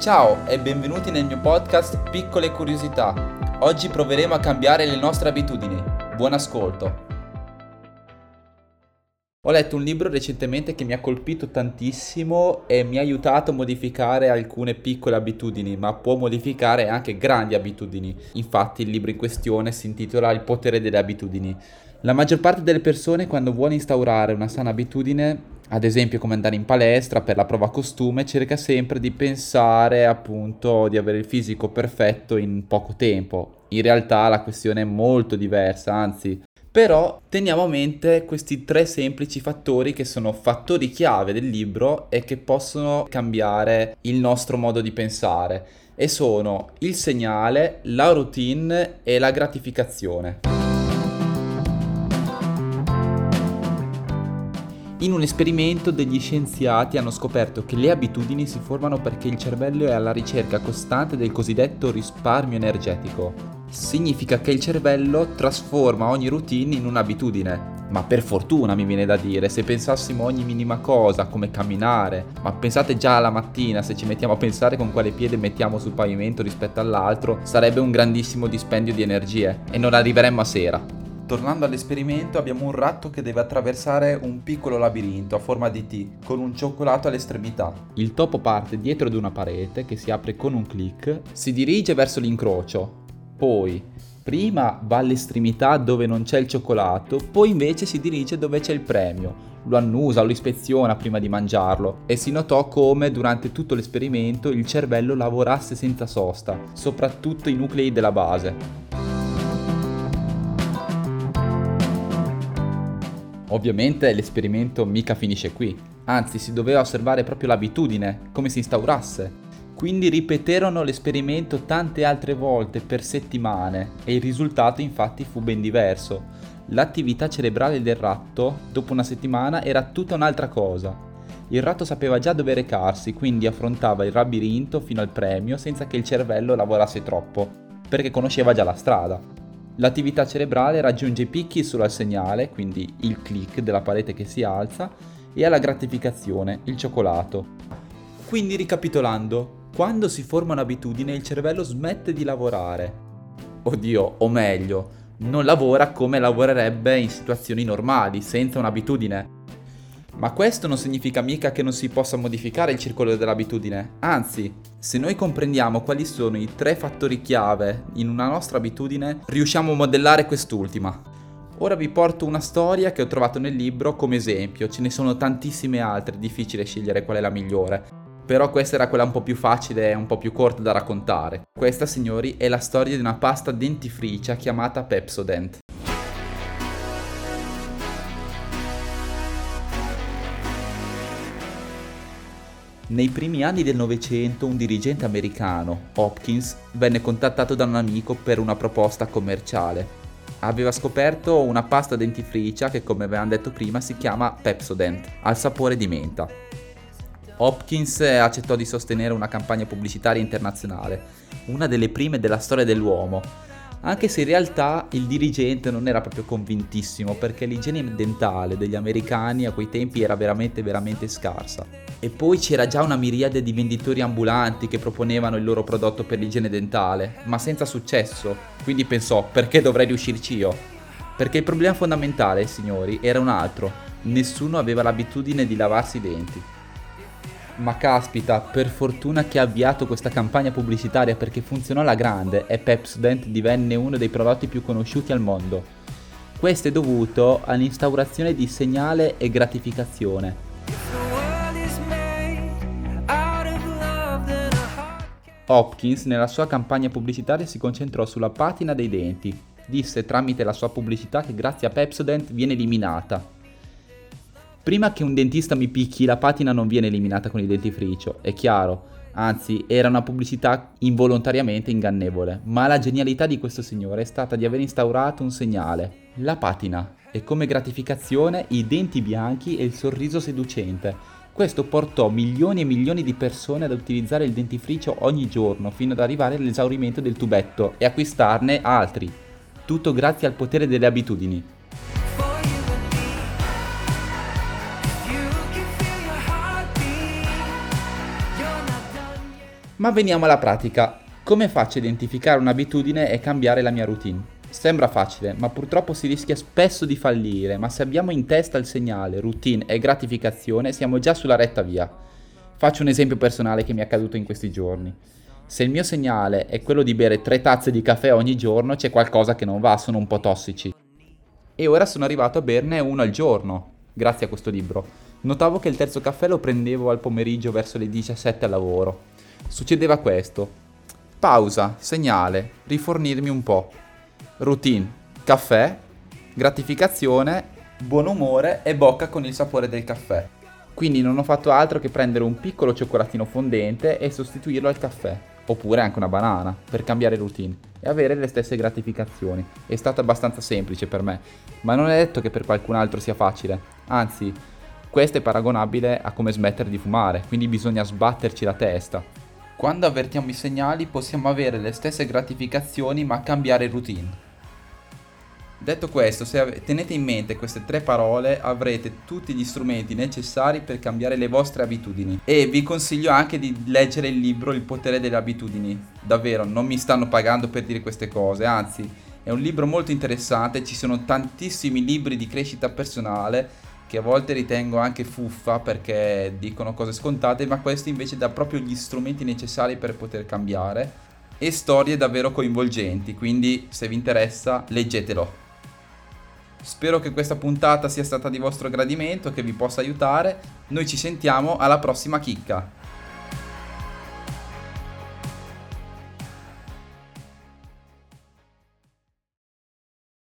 Ciao e benvenuti nel mio podcast Piccole Curiosità. Oggi proveremo a cambiare le nostre abitudini. Buon ascolto. Ho letto un libro recentemente che mi ha colpito tantissimo e mi ha aiutato a modificare alcune piccole abitudini, ma può modificare anche grandi abitudini. Infatti il libro in questione si intitola Il potere delle abitudini. La maggior parte delle persone quando vuole instaurare una sana abitudine ad esempio come andare in palestra per la prova costume, cerca sempre di pensare appunto di avere il fisico perfetto in poco tempo. In realtà la questione è molto diversa, anzi, però teniamo a mente questi tre semplici fattori che sono fattori chiave del libro e che possono cambiare il nostro modo di pensare e sono il segnale, la routine e la gratificazione. In un esperimento degli scienziati hanno scoperto che le abitudini si formano perché il cervello è alla ricerca costante del cosiddetto risparmio energetico. Significa che il cervello trasforma ogni routine in un'abitudine. Ma per fortuna mi viene da dire, se pensassimo ogni minima cosa, come camminare, ma pensate già alla mattina, se ci mettiamo a pensare con quale piede mettiamo sul pavimento rispetto all'altro, sarebbe un grandissimo dispendio di energie e non arriveremmo a sera. Tornando all'esperimento abbiamo un ratto che deve attraversare un piccolo labirinto a forma di T con un cioccolato all'estremità. Il topo parte dietro ad una parete che si apre con un clic, si dirige verso l'incrocio, poi prima va all'estremità dove non c'è il cioccolato, poi invece si dirige dove c'è il premio. Lo annusa, lo ispeziona prima di mangiarlo e si notò come durante tutto l'esperimento il cervello lavorasse senza sosta, soprattutto i nuclei della base. Ovviamente l'esperimento mica finisce qui, anzi si doveva osservare proprio l'abitudine, come si instaurasse. Quindi ripeterono l'esperimento tante altre volte per settimane e il risultato infatti fu ben diverso. L'attività cerebrale del ratto, dopo una settimana, era tutta un'altra cosa. Il ratto sapeva già dove recarsi, quindi affrontava il labirinto fino al premio senza che il cervello lavorasse troppo, perché conosceva già la strada. L'attività cerebrale raggiunge i picchi solo al segnale, quindi il click della parete che si alza, e alla gratificazione, il cioccolato. Quindi ricapitolando, quando si forma un'abitudine il cervello smette di lavorare. Oddio, o meglio, non lavora come lavorerebbe in situazioni normali, senza un'abitudine. Ma questo non significa mica che non si possa modificare il circolo dell'abitudine, anzi, se noi comprendiamo quali sono i tre fattori chiave in una nostra abitudine, riusciamo a modellare quest'ultima. Ora vi porto una storia che ho trovato nel libro come esempio, ce ne sono tantissime altre, difficile scegliere qual è la migliore. Però questa era quella un po' più facile e un po' più corta da raccontare. Questa, signori, è la storia di una pasta dentifricia chiamata Pepsodent. Nei primi anni del Novecento un dirigente americano, Hopkins, venne contattato da un amico per una proposta commerciale. Aveva scoperto una pasta dentifricia che, come avevamo detto prima, si chiama Pepsodent, al sapore di menta. Hopkins accettò di sostenere una campagna pubblicitaria internazionale, una delle prime della storia dell'uomo, anche se in realtà il dirigente non era proprio convintissimo perché l'igiene dentale degli americani a quei tempi era veramente veramente scarsa. E poi c'era già una miriade di venditori ambulanti che proponevano il loro prodotto per l'igiene dentale, ma senza successo. Quindi pensò, perché dovrei riuscirci io? Perché il problema fondamentale, signori, era un altro. Nessuno aveva l'abitudine di lavarsi i denti. Ma caspita, per fortuna che ha avviato questa campagna pubblicitaria perché funzionò alla grande e Pepsodent divenne uno dei prodotti più conosciuti al mondo. Questo è dovuto all'instaurazione di segnale e gratificazione. Hopkins nella sua campagna pubblicitaria si concentrò sulla patina dei denti. Disse tramite la sua pubblicità che grazie a Pepsodent viene eliminata Prima che un dentista mi picchi, la patina non viene eliminata con il dentifricio, è chiaro. Anzi, era una pubblicità involontariamente ingannevole. Ma la genialità di questo signore è stata di aver instaurato un segnale, la patina, e come gratificazione i denti bianchi e il sorriso seducente. Questo portò milioni e milioni di persone ad utilizzare il dentifricio ogni giorno fino ad arrivare all'esaurimento del tubetto e acquistarne altri. Tutto grazie al potere delle abitudini. Ma veniamo alla pratica. Come faccio a identificare un'abitudine e cambiare la mia routine? Sembra facile, ma purtroppo si rischia spesso di fallire, ma se abbiamo in testa il segnale, routine e gratificazione, siamo già sulla retta via. Faccio un esempio personale che mi è accaduto in questi giorni. Se il mio segnale è quello di bere tre tazze di caffè ogni giorno, c'è qualcosa che non va, sono un po' tossici. E ora sono arrivato a berne uno al giorno, grazie a questo libro. Notavo che il terzo caffè lo prendevo al pomeriggio verso le 17 al lavoro. Succedeva questo. Pausa, segnale, rifornirmi un po' routine, caffè, gratificazione, buon umore e bocca con il sapore del caffè. Quindi non ho fatto altro che prendere un piccolo cioccolatino fondente e sostituirlo al caffè, oppure anche una banana, per cambiare routine e avere le stesse gratificazioni. È stato abbastanza semplice per me, ma non è detto che per qualcun altro sia facile. Anzi, questo è paragonabile a come smettere di fumare, quindi bisogna sbatterci la testa. Quando avvertiamo i segnali possiamo avere le stesse gratificazioni ma cambiare routine. Detto questo, se tenete in mente queste tre parole avrete tutti gli strumenti necessari per cambiare le vostre abitudini e vi consiglio anche di leggere il libro Il potere delle abitudini. Davvero, non mi stanno pagando per dire queste cose, anzi è un libro molto interessante, ci sono tantissimi libri di crescita personale che a volte ritengo anche fuffa perché dicono cose scontate, ma questo invece dà proprio gli strumenti necessari per poter cambiare e storie davvero coinvolgenti, quindi se vi interessa leggetelo. Spero che questa puntata sia stata di vostro gradimento, che vi possa aiutare. Noi ci sentiamo alla prossima chicca.